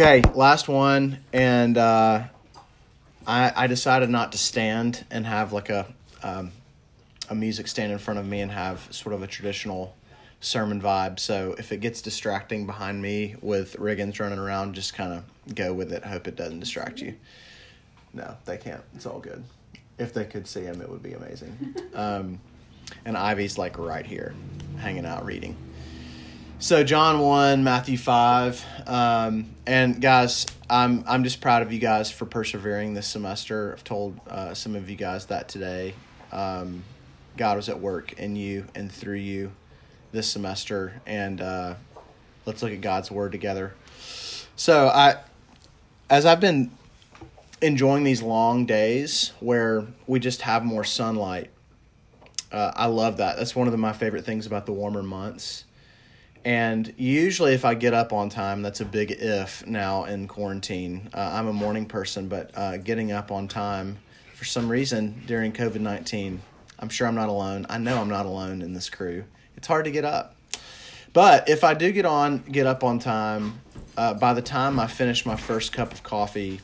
Okay, last one, and uh, I I decided not to stand and have like a um, a music stand in front of me and have sort of a traditional sermon vibe. So if it gets distracting behind me with Riggins running around, just kind of go with it. Hope it doesn't distract you. No, they can't. It's all good. If they could see him, it would be amazing. Um, and Ivy's like right here, hanging out reading. So John one, Matthew five, um, and guys, I'm I'm just proud of you guys for persevering this semester. I've told uh, some of you guys that today. Um, God was at work in you and through you this semester, and uh, let's look at God's word together. So I, as I've been enjoying these long days where we just have more sunlight, uh, I love that. That's one of the, my favorite things about the warmer months. And usually, if I get up on time, that's a big if now in quarantine. Uh, I'm a morning person, but uh, getting up on time for some reason during COVID 19, I'm sure I'm not alone. I know I'm not alone in this crew. It's hard to get up. But if I do get on, get up on time, uh, by the time I finish my first cup of coffee,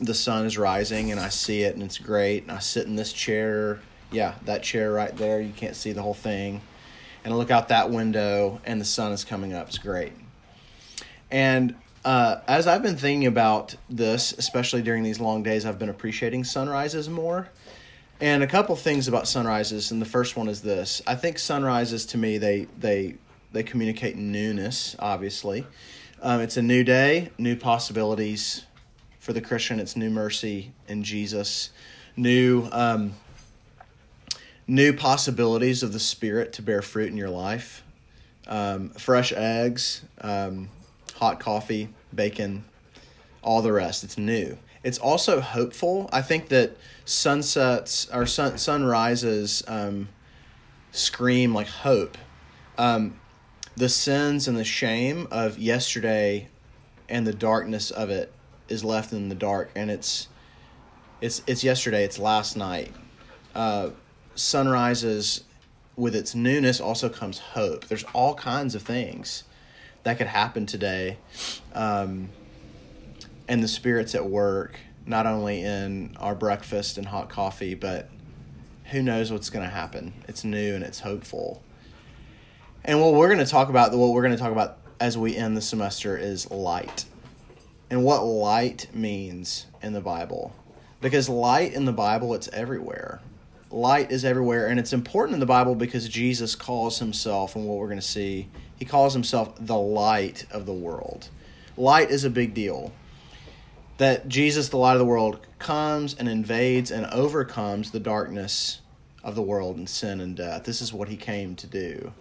the sun is rising and I see it and it's great. And I sit in this chair. Yeah, that chair right there. You can't see the whole thing and I look out that window and the sun is coming up. It's great. And uh, as I've been thinking about this, especially during these long days, I've been appreciating sunrises more. And a couple things about sunrises, and the first one is this: I think sunrises to me they they they communicate newness. Obviously, um, it's a new day, new possibilities for the Christian. It's new mercy in Jesus, new um, new possibilities of the Spirit to bear fruit in your life. Um, fresh eggs, um, hot coffee, bacon, all the rest. It's new. It's also hopeful. I think that sunsets or sun, sunrises um, scream like hope. Um, the sins and the shame of yesterday and the darkness of it is left in the dark, and it's it's it's yesterday. It's last night. Uh, sunrises with its newness also comes hope. There's all kinds of things that could happen today. Um, and the Spirit's at work, not only in our breakfast and hot coffee, but who knows what's going to happen. It's new and it's hopeful. And what we're going to talk about, what we're going to talk about as we end the semester is light. And what light means in the Bible. Because light in the Bible, it's everywhere light is everywhere and it's important in the bible because jesus calls himself and what we're going to see he calls himself the light of the world. Light is a big deal. That jesus the light of the world comes and invades and overcomes the darkness of the world and sin and death. This is what he came to do.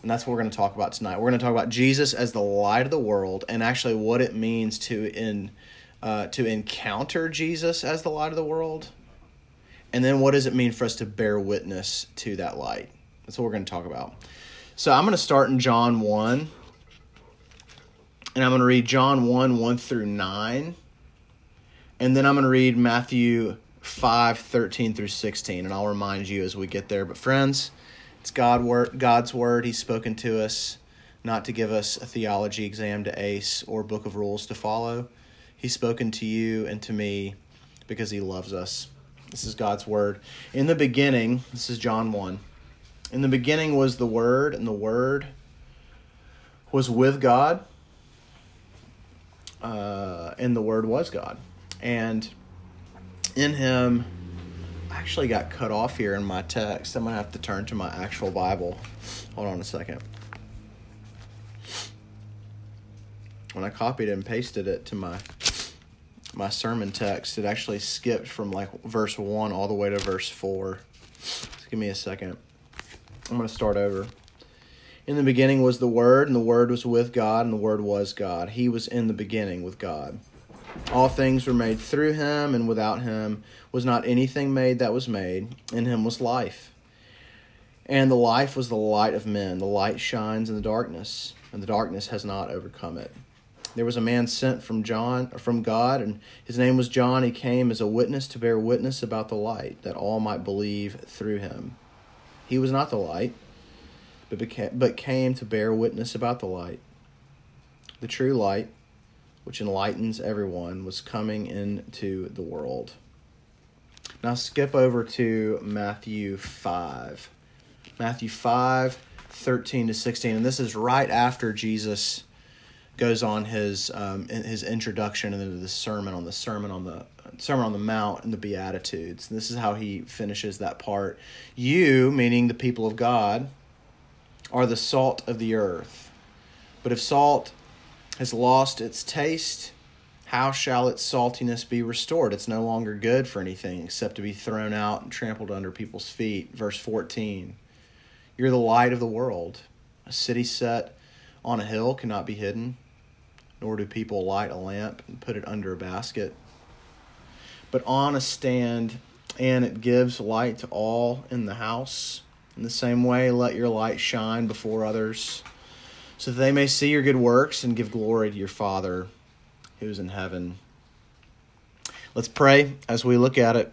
And that's what we're going to talk about tonight. We're going to talk about jesus as the light of the world and actually what it means to in uh, to encounter jesus as the light of the world and then what does it mean for us to bear witness to that light? That's what we're going to talk about. So I'm going to start in John 1. And I'm going to read John 1 1 through 9. And then I'm going to read Matthew 5 13 through 16. And I'll remind you as we get there. But friends, it's God word, God's word. He's spoken to us not to give us a theology exam to ace or book of rules to follow. He's spoken to you and to me because he loves us. This is God's word. In the beginning, this is John 1. In the beginning was the Word, and the Word was with God, uh, and the Word was God. And in Him, I actually got cut off here in my text. I'm going to have to turn to my actual Bible. Hold on a second. When I copied and pasted it to my my sermon text, it actually skipped from like verse 1 all the way to verse 4. Just give me a second. I'm going to start over. In the beginning was the Word, and the Word was with God, and the Word was God. He was in the beginning with God. All things were made through him, and without him was not anything made that was made. In him was life. And the life was the light of men. The light shines in the darkness, and the darkness has not overcome it. There was a man sent from John from God, and his name was John. He came as a witness to bear witness about the light, that all might believe through him. He was not the light, but became, but came to bear witness about the light. The true light, which enlightens everyone, was coming into the world. Now skip over to Matthew 5. Matthew 5, 13 to 16. And this is right after Jesus goes on his um, his introduction into the sermon on the sermon on the sermon on the mount and the beatitudes. And this is how he finishes that part. You meaning the people of god are the salt of the earth. But if salt has lost its taste how shall its saltiness be restored? It's no longer good for anything except to be thrown out and trampled under people's feet. Verse 14 you're the light of the world. A city set on a hill cannot be hidden nor do people light a lamp and put it under a basket, but on a stand, and it gives light to all in the house. In the same way, let your light shine before others, so that they may see your good works and give glory to your Father who is in heaven. Let's pray as we look at it.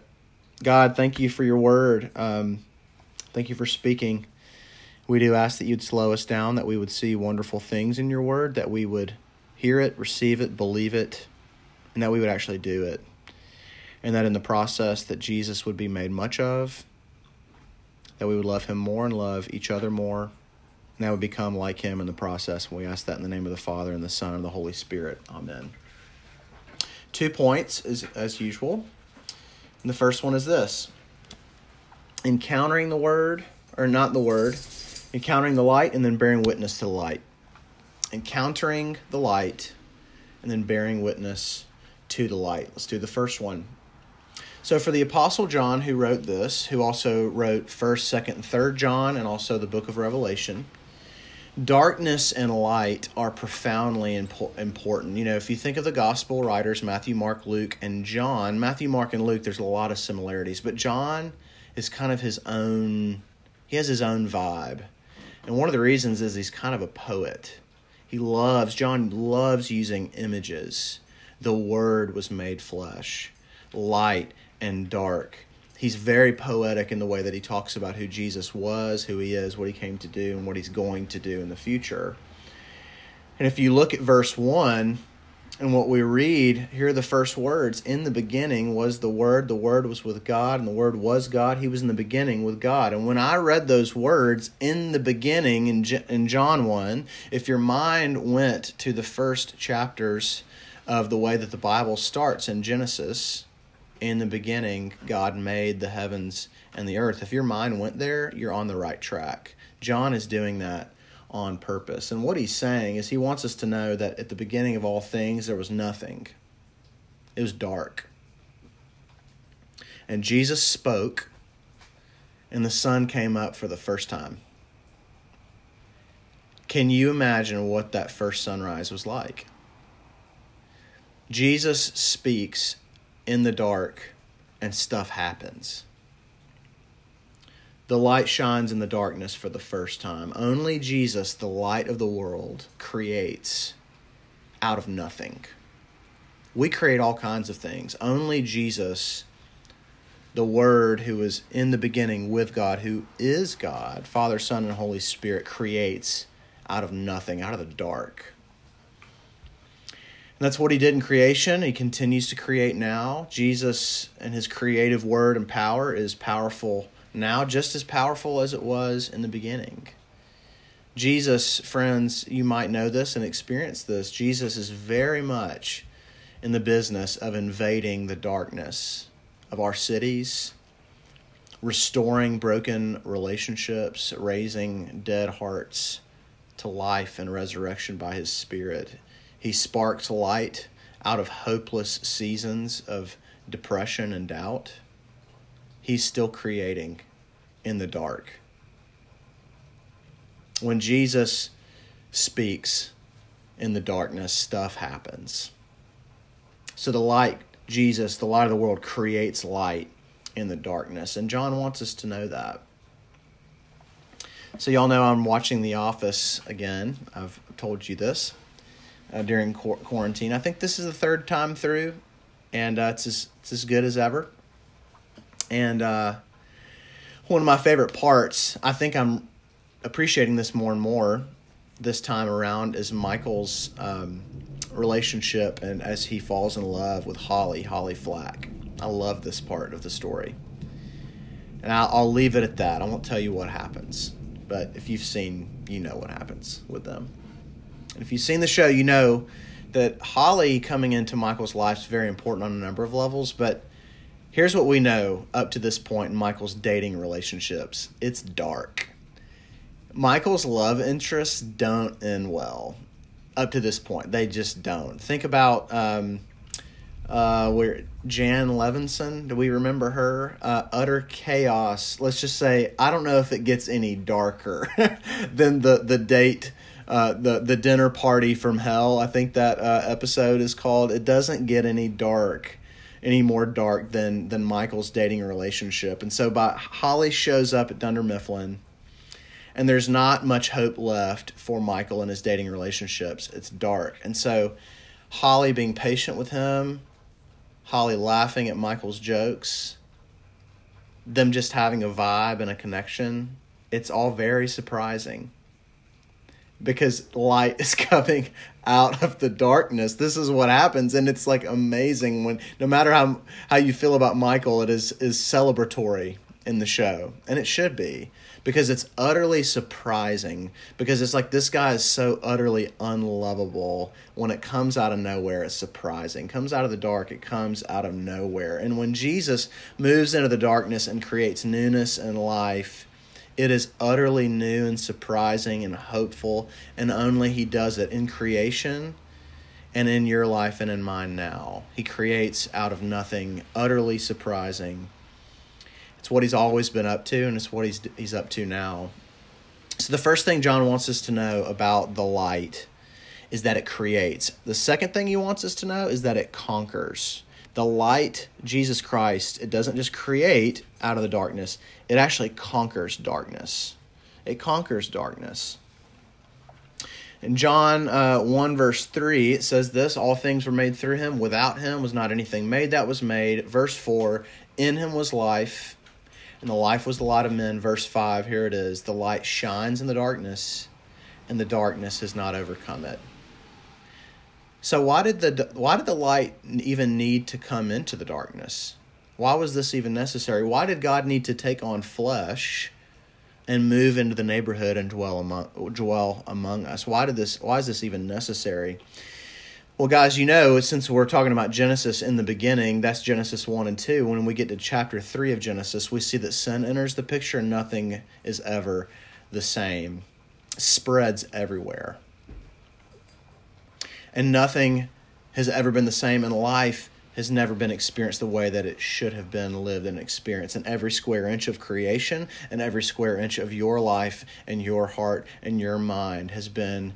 God, thank you for your word. Um, thank you for speaking. We do ask that you'd slow us down, that we would see wonderful things in your word, that we would hear it, receive it, believe it, and that we would actually do it. And that in the process that Jesus would be made much of, that we would love him more and love each other more, and that would become like him in the process. And we ask that in the name of the Father and the Son and the Holy Spirit. Amen. Two points as, as usual. And the first one is this encountering the word, or not the word, encountering the light and then bearing witness to the light encountering the light, and then bearing witness to the light. Let's do the first one. So, for the Apostle John, who wrote this, who also wrote 1st, 2nd, and 3rd John, and also the book of Revelation, darkness and light are profoundly impo- important. You know, if you think of the gospel writers, Matthew, Mark, Luke, and John, Matthew, Mark, and Luke, there's a lot of similarities, but John is kind of his own, he has his own vibe. And one of the reasons is he's kind of a poet. He loves, John loves using images. The Word was made flesh, light and dark. He's very poetic in the way that he talks about who Jesus was, who he is, what he came to do, and what he's going to do in the future. And if you look at verse 1, and what we read, here are the first words. In the beginning was the Word, the Word was with God, and the Word was God. He was in the beginning with God. And when I read those words, in the beginning, in, in John 1, if your mind went to the first chapters of the way that the Bible starts in Genesis, in the beginning, God made the heavens and the earth. If your mind went there, you're on the right track. John is doing that on purpose. And what he's saying is he wants us to know that at the beginning of all things, there was nothing, it was dark. And Jesus spoke, and the sun came up for the first time. Can you imagine what that first sunrise was like? Jesus speaks in the dark, and stuff happens. The light shines in the darkness for the first time. Only Jesus, the light of the world, creates out of nothing. We create all kinds of things. Only Jesus, the Word who is in the beginning with God, who is God, Father, Son, and Holy Spirit, creates out of nothing, out of the dark. And that's what he did in creation. He continues to create now. Jesus and his creative word and power is powerful now just as powerful as it was in the beginning. Jesus, friends, you might know this and experience this. Jesus is very much in the business of invading the darkness of our cities, restoring broken relationships, raising dead hearts to life and resurrection by his Spirit. He sparks light out of hopeless seasons of depression and doubt. He's still creating in the dark. When Jesus speaks in the darkness, stuff happens. So the light, Jesus, the light of the world, creates light in the darkness. And John wants us to know that. So, y'all know I'm watching The Office again. I've told you this uh, during quarantine. I think this is the third time through, and uh, it's, as, it's as good as ever. And uh, one of my favorite parts. I think I'm appreciating this more and more this time around is Michael's um, relationship and as he falls in love with Holly, Holly Flax. I love this part of the story. And I'll, I'll leave it at that. I won't tell you what happens. But if you've seen, you know what happens with them. And if you've seen the show, you know that Holly coming into Michael's life is very important on a number of levels. But here's what we know up to this point in Michael's dating relationships it's dark. Michael's love interests don't end well up to this point. They just don't. Think about um, uh, where Jan Levinson. Do we remember her? Uh, utter chaos. Let's just say I don't know if it gets any darker than the the date. Uh, the the dinner party from hell. I think that uh, episode is called. It doesn't get any dark, any more dark than than Michael's dating relationship. And so, by Holly shows up at Dunder Mifflin, and there's not much hope left for Michael and his dating relationships. It's dark, and so Holly being patient with him, Holly laughing at Michael's jokes, them just having a vibe and a connection. It's all very surprising because light is coming out of the darkness. This is what happens, and it's like amazing when no matter how how you feel about Michael, it is is celebratory in the show, and it should be because it's utterly surprising because it's like this guy is so utterly unlovable. When it comes out of nowhere it's surprising. Comes out of the dark it comes out of nowhere. And when jesus moves into the darkness and creates newness and life it is utterly new and surprising and hopeful, and only He does it in creation and in your life and in mine now. He creates out of nothing, utterly surprising. It's what He's always been up to, and it's what He's, he's up to now. So, the first thing John wants us to know about the light is that it creates. The second thing he wants us to know is that it conquers the light, Jesus Christ, it doesn't just create out of the darkness, it actually conquers darkness. It conquers darkness. In John uh, 1, verse 3, it says this All things were made through him. Without him was not anything made that was made. Verse 4, In him was life, and the life was the light of men. Verse 5, here it is The light shines in the darkness, and the darkness has not overcome it. So why did the why did the light even need to come into the darkness? Why was this even necessary? Why did God need to take on flesh and move into the neighborhood and dwell among dwell among us? Why did this why is this even necessary? Well, guys, you know, since we're talking about Genesis in the beginning, that's Genesis 1 and 2. When we get to chapter 3 of Genesis, we see that sin enters the picture and nothing is ever the same. spreads everywhere and nothing has ever been the same in life has never been experienced the way that it should have been lived and experienced. And every square inch of creation and every square inch of your life and your heart and your mind has been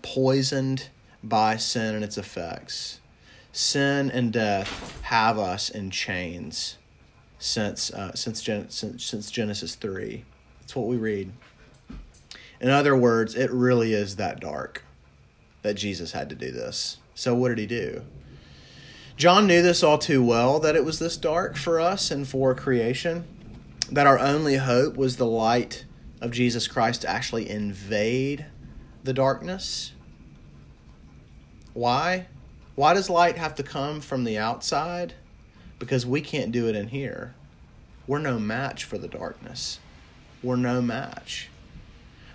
poisoned by sin and its effects. Sin and death have us in chains since uh, since, Gen- since since Genesis three. That's what we read. In other words, it really is that dark that Jesus had to do this. So, what did he do? John knew this all too well that it was this dark for us and for creation, that our only hope was the light of Jesus Christ to actually invade the darkness. Why? Why does light have to come from the outside? Because we can't do it in here. We're no match for the darkness. We're no match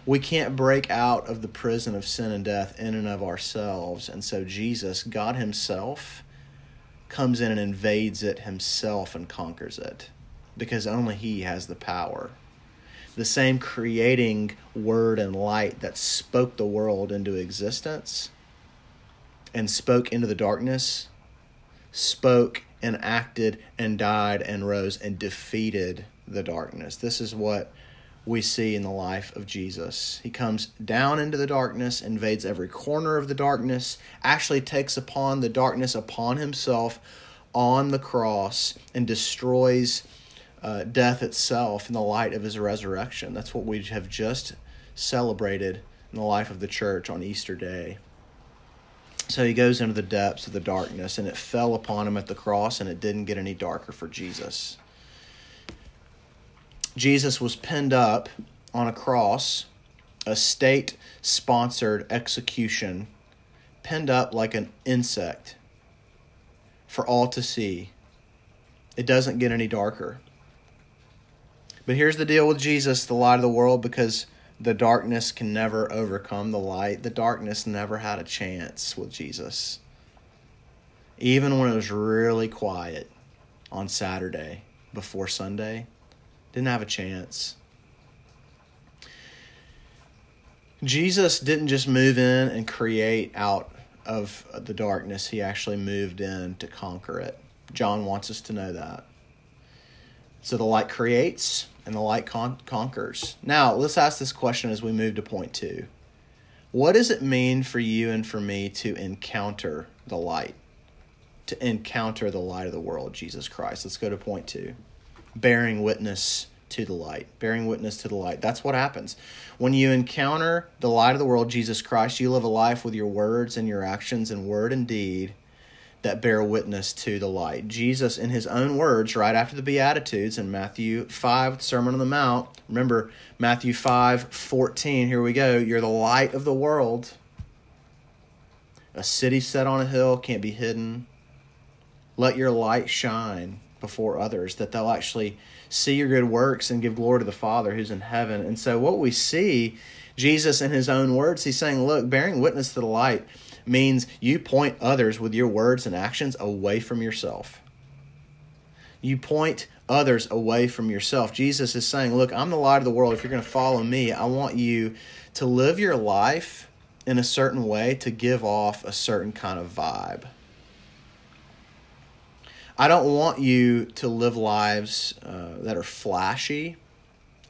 we can't break out of the prison of sin and death in and of ourselves. And so Jesus, God Himself, comes in and invades it Himself and conquers it because only He has the power. The same creating word and light that spoke the world into existence and spoke into the darkness, spoke and acted and died and rose and defeated the darkness. This is what we see in the life of Jesus. He comes down into the darkness, invades every corner of the darkness, actually takes upon the darkness upon himself on the cross and destroys uh, death itself in the light of his resurrection. That's what we have just celebrated in the life of the church on Easter Day. So he goes into the depths of the darkness, and it fell upon him at the cross, and it didn't get any darker for Jesus. Jesus was pinned up on a cross, a state sponsored execution, pinned up like an insect for all to see. It doesn't get any darker. But here's the deal with Jesus, the light of the world, because the darkness can never overcome the light. The darkness never had a chance with Jesus. Even when it was really quiet on Saturday before Sunday, didn't have a chance. Jesus didn't just move in and create out of the darkness, he actually moved in to conquer it. John wants us to know that. So the light creates and the light con- conquers. Now, let's ask this question as we move to point two. What does it mean for you and for me to encounter the light? To encounter the light of the world, Jesus Christ. Let's go to point two. Bearing witness to the light, bearing witness to the light. That's what happens. When you encounter the light of the world, Jesus Christ, you live a life with your words and your actions and word and deed that bear witness to the light. Jesus, in his own words, right after the Beatitudes in Matthew 5, Sermon on the Mount, remember Matthew 5 14, here we go. You're the light of the world. A city set on a hill can't be hidden. Let your light shine before others, that they'll actually see your good works and give glory to the Father who's in heaven. And so, what we see, Jesus, in his own words, he's saying, Look, bearing witness to the light means you point others with your words and actions away from yourself. You point others away from yourself. Jesus is saying, Look, I'm the light of the world. If you're going to follow me, I want you to live your life in a certain way to give off a certain kind of vibe. I don't want you to live lives uh, that are flashy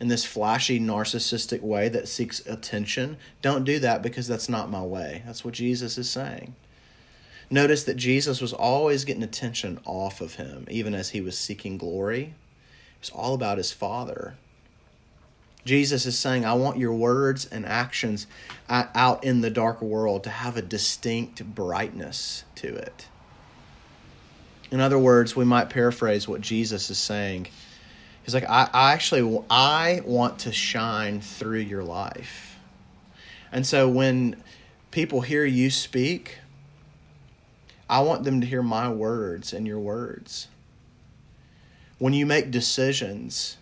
in this flashy, narcissistic way that seeks attention. Don't do that because that's not my way. That's what Jesus is saying. Notice that Jesus was always getting attention off of him, even as he was seeking glory. It was all about his Father. Jesus is saying, I want your words and actions out in the dark world to have a distinct brightness to it. In other words, we might paraphrase what Jesus is saying. He's like, I, I actually, I want to shine through your life. And so when people hear you speak, I want them to hear my words and your words. When you make decisions,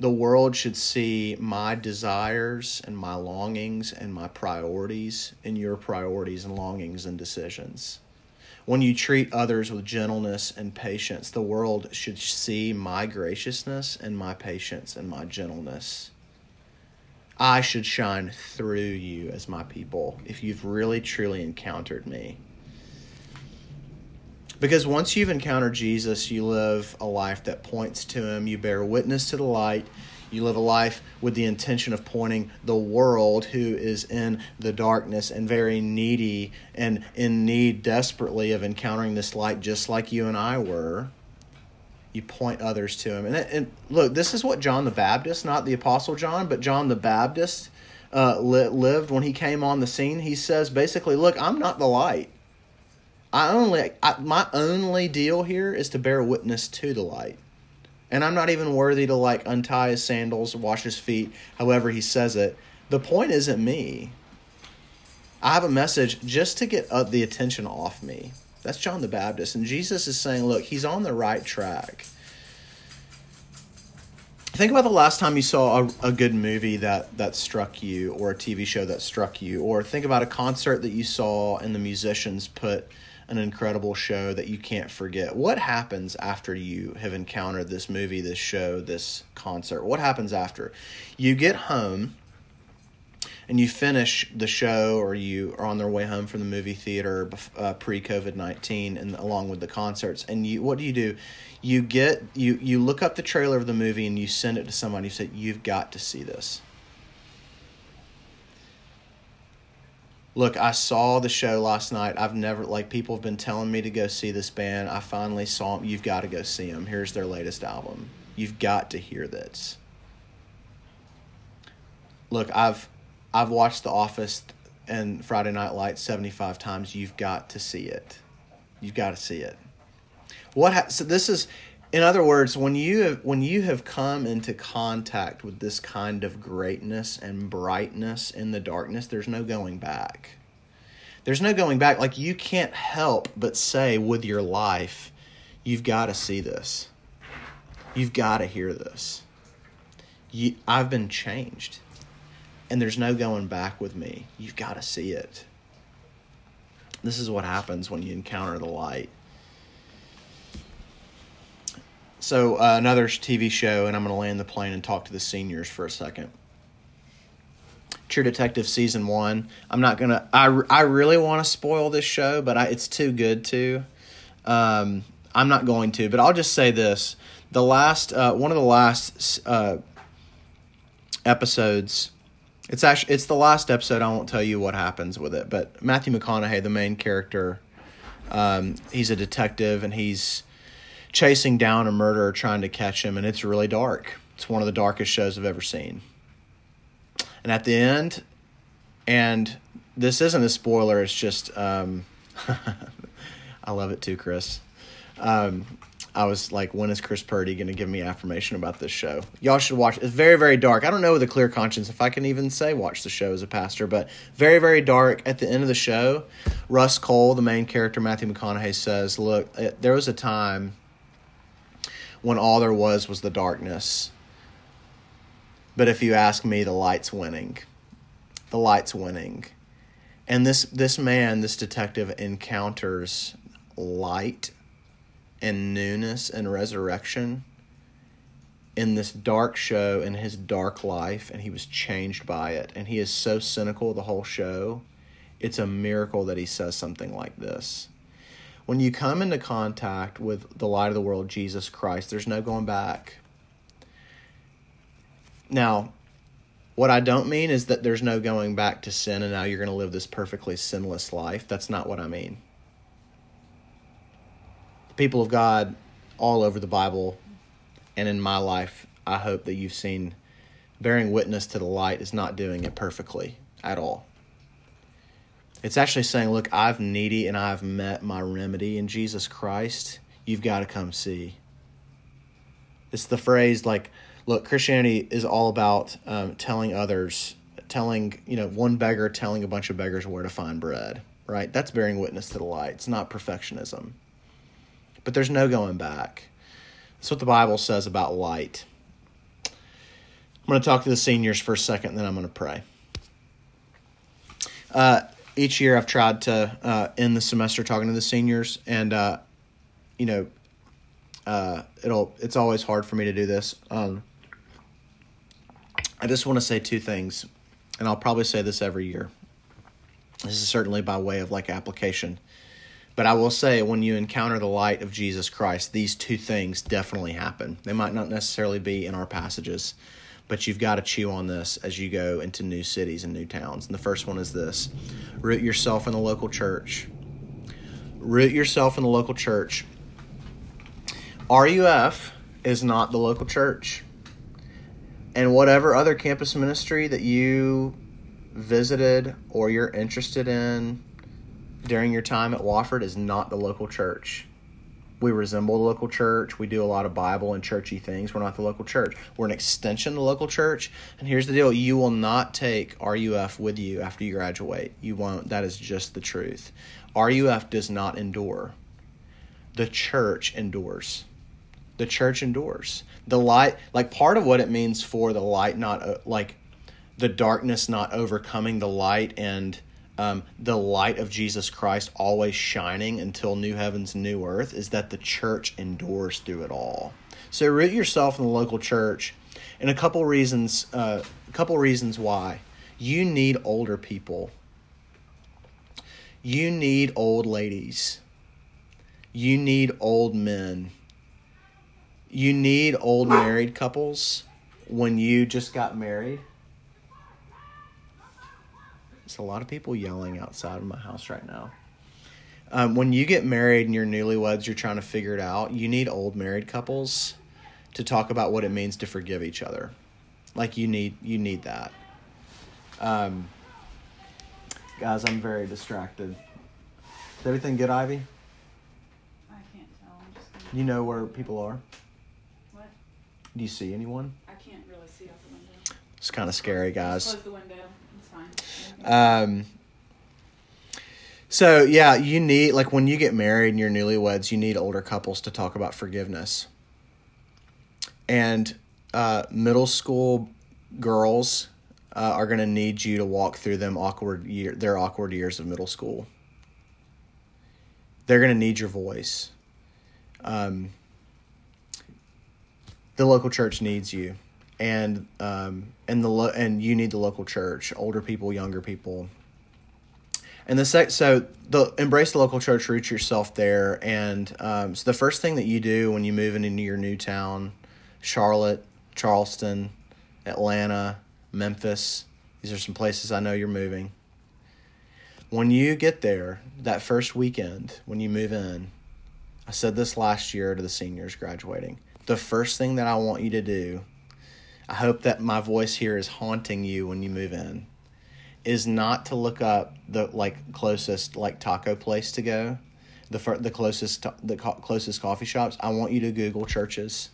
the world should see my desires and my longings and my priorities and your priorities and longings and decisions. When you treat others with gentleness and patience, the world should see my graciousness and my patience and my gentleness. I should shine through you as my people if you've really truly encountered me. Because once you've encountered Jesus, you live a life that points to him, you bear witness to the light, you live a life with the intention of pointing the world who is in the darkness and very needy and in need desperately of encountering this light, just like you and I were. You point others to him. And, and look, this is what John the Baptist, not the Apostle John, but John the Baptist uh, lived when he came on the scene. He says basically, Look, I'm not the light. I only I, my only deal here is to bear witness to the light and I'm not even worthy to like untie his sandals, wash his feet, however he says it. The point isn't me. I have a message just to get uh, the attention off me. That's John the Baptist. And Jesus is saying, look, he's on the right track. Think about the last time you saw a, a good movie that, that struck you, or a TV show that struck you, or think about a concert that you saw and the musicians put an incredible show that you can't forget. What happens after you have encountered this movie, this show, this concert? What happens after? You get home and you finish the show or you are on their way home from the movie theater uh, pre COVID-19 and along with the concerts and you what do you do? You get you you look up the trailer of the movie and you send it to somebody you say you've got to see this. Look, I saw the show last night. I've never like people have been telling me to go see this band. I finally saw them. You've got to go see them. Here's their latest album. You've got to hear this. Look, I've I've watched The Office and Friday Night Lights 75 times. You've got to see it. You've got to see it. What ha- so this is in other words, when you have, when you have come into contact with this kind of greatness and brightness in the darkness, there's no going back. There's no going back. Like you can't help but say with your life, you've got to see this. You've got to hear this. You, I've been changed, and there's no going back with me. You've got to see it. This is what happens when you encounter the light. So, uh, another TV show, and I'm going to land the plane and talk to the seniors for a second. True Detective season one. I'm not gonna. I I really want to spoil this show, but I, it's too good to. Um, I'm not going to, but I'll just say this: the last uh, one of the last uh, episodes. It's actually it's the last episode. I won't tell you what happens with it, but Matthew McConaughey, the main character, um, he's a detective and he's chasing down a murderer, trying to catch him, and it's really dark. It's one of the darkest shows I've ever seen. And at the end, and this isn't a spoiler, it's just, um, I love it too, Chris. Um, I was like, when is Chris Purdy going to give me affirmation about this show? Y'all should watch. It's very, very dark. I don't know with a clear conscience if I can even say watch the show as a pastor, but very, very dark. At the end of the show, Rust Cohle, the main character, Matthew McConaughey, says, Look, there was a time when all there was was the darkness but if you ask me, the light's winning. The light's winning. And this this man, this detective encounters light and newness and resurrection in this dark show in his dark life and he was changed by it and he is so cynical the whole show it's a miracle that he says something like this when you come into contact with the light of the world jesus christ there's no going back now, what I don't mean is that there's no going back to sin and now you're going to live this perfectly sinless life. That's not what I mean. The people of God all over the Bible and in my life, I hope that you've seen bearing witness to the light is not doing it perfectly at all. It's actually saying, Look, I've needy and I've met my remedy in Jesus Christ. You've got to come see. It's the phrase like, look, Christianity is all about um, telling others, telling, you know, one beggar telling a bunch of beggars where to find bread, right? That's bearing witness to the light. It's not perfectionism. But there's no going back. That's what the Bible says about light. I'm going to talk to the seniors for a second, then I'm going to pray. Uh, each year, I've tried to uh, end the semester talking to the seniors, and uh, you know, uh, it'll it's always hard for me to do this. Um, I just want to say two things, and I'll probably say this every year. This is certainly by way of like application. But I will say, when you encounter the light of Jesus Christ, these two things definitely happen. They might not necessarily be in our passages, but you've got to chew on this as you go into new cities and new towns. And the first one is this root yourself in the local church. Root yourself in the local church. RUF is not the local church and whatever other campus ministry that you visited or you're interested in during your time at Wofford is not the local church. We resemble the local church. We do a lot of Bible and churchy things. We're not the local church. We're an extension of the local church. And here's the deal you will not take RUF with you after you graduate. You won't. That is just the truth. RUF does not endure, the church endures the church endures. The light, like part of what it means for the light, not uh, like the darkness not overcoming the light and um, the light of Jesus Christ always shining until new heavens, new earth, is that the church endures through it all. So root yourself in the local church, and a couple reasons. Uh, a couple reasons why you need older people. You need old ladies. You need old men you need old married couples when you just got married. There's a lot of people yelling outside of my house right now. Um, when you get married and you're newlyweds, you're trying to figure it out. You need old married couples to talk about what it means to forgive each other. Like you need you need that. Um, guys, I'm very distracted. Is everything good, Ivy? I can't tell. I'm just gonna, You know where people are. what? Do you see anyone? I can't really see out the window. It's kind of scary, guys. Close the window. Um, So yeah, you need like when you get married and you're newlyweds, you need older couples to talk about forgiveness. And uh, middle school girls uh, are going to need you to walk through them awkward year, their awkward years of middle school. They're going to need your voice. Um, the local church needs you, and um, and the lo- and you need the local church. Older people, younger people. And the sec- so the embrace the local church, root yourself there, and um, so the first thing that you do when you move into your new town, Charlotte, Charleston, Atlanta, Memphis. These are some places I know you're moving. When you get there, that first weekend, when you move in, I said this last year to the seniors graduating. The first thing that I want you to do, I hope that my voice here is haunting you when you move in, is not to look up the like closest like taco place to go, the fir- the closest the co- closest coffee shops. I want you to Google churches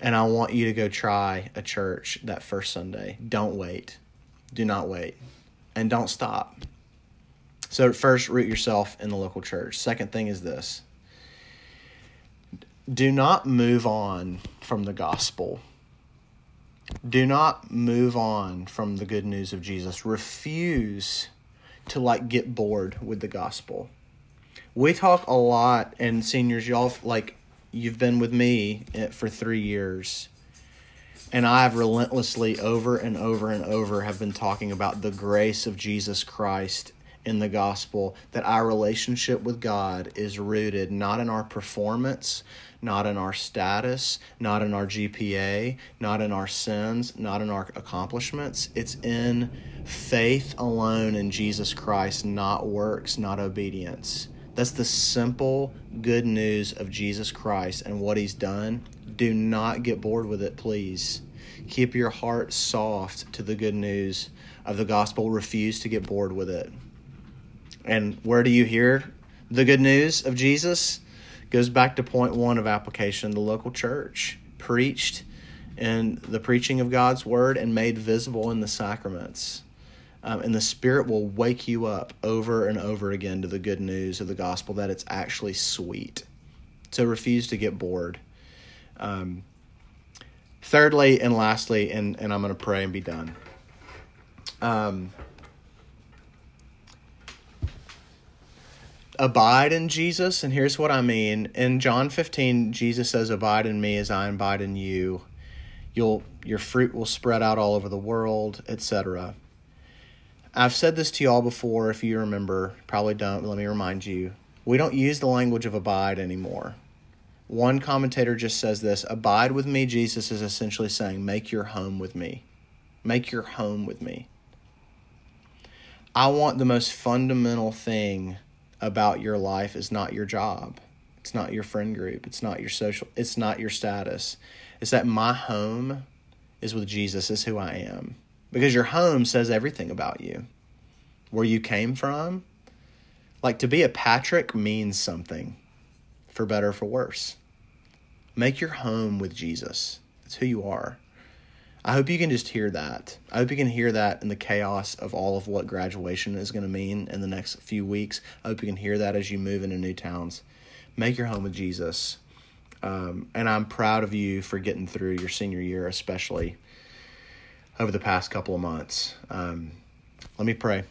and I want you to go try a church that first Sunday. Don't wait. Do not wait. And don't stop. So, first, root yourself in the local church. Second thing is this do not move on from the gospel. Do not move on from the good news of Jesus. Refuse to like get bored with the gospel. We talk a lot, and seniors, y'all like you've been with me eh, for three years and i've relentlessly over and over and over have been talking about the grace of jesus christ in the gospel that our relationship with god is rooted not in our performance not in our status not in our gpa not in our sins not in our accomplishments it's in faith alone in jesus christ not works not obedience that's the simple good news of Jesus Christ and what he's done. Do not get bored with it, please. Keep your heart soft to the good news of the gospel. Refuse to get bored with it. And where do you hear the good news of Jesus? Goes back to point one of application the local church preached in the preaching of God's word and made visible in the sacraments. Um, and the Spirit will wake you up over and over again to the good news of the gospel that it's actually sweet. So refuse to get bored. Um, thirdly and lastly, and, and I'm going to pray and be done. Um, abide in Jesus, and here's what I mean. In John 15, Jesus says, Abide in me as I abide in you. You'll your fruit will spread out all over the world, etc. I've said this to y'all before, if you remember. Probably don't, let me remind you. We don't use the language of abide anymore. One commentator just says this Abide with me, Jesus is essentially saying, Make your home with me. Make your home with me. I want the most fundamental thing about your life is not your job. It's not your friend group. It's not your social, it's not your status. It's that my home is with Jesus, is who I am because your home says everything about you. Where you came from, like to be a Patrick means something, for better for worse. Make your home with Jesus. That's who you are. I hope you can just hear that. I hope you can hear that in the chaos of all of what graduation is going to mean in the next few weeks. I hope you can hear that as you move into new towns. Make your home with Jesus. Um, and I'm proud of you for getting through your senior year, especially over the past couple of months. Um, let me pray.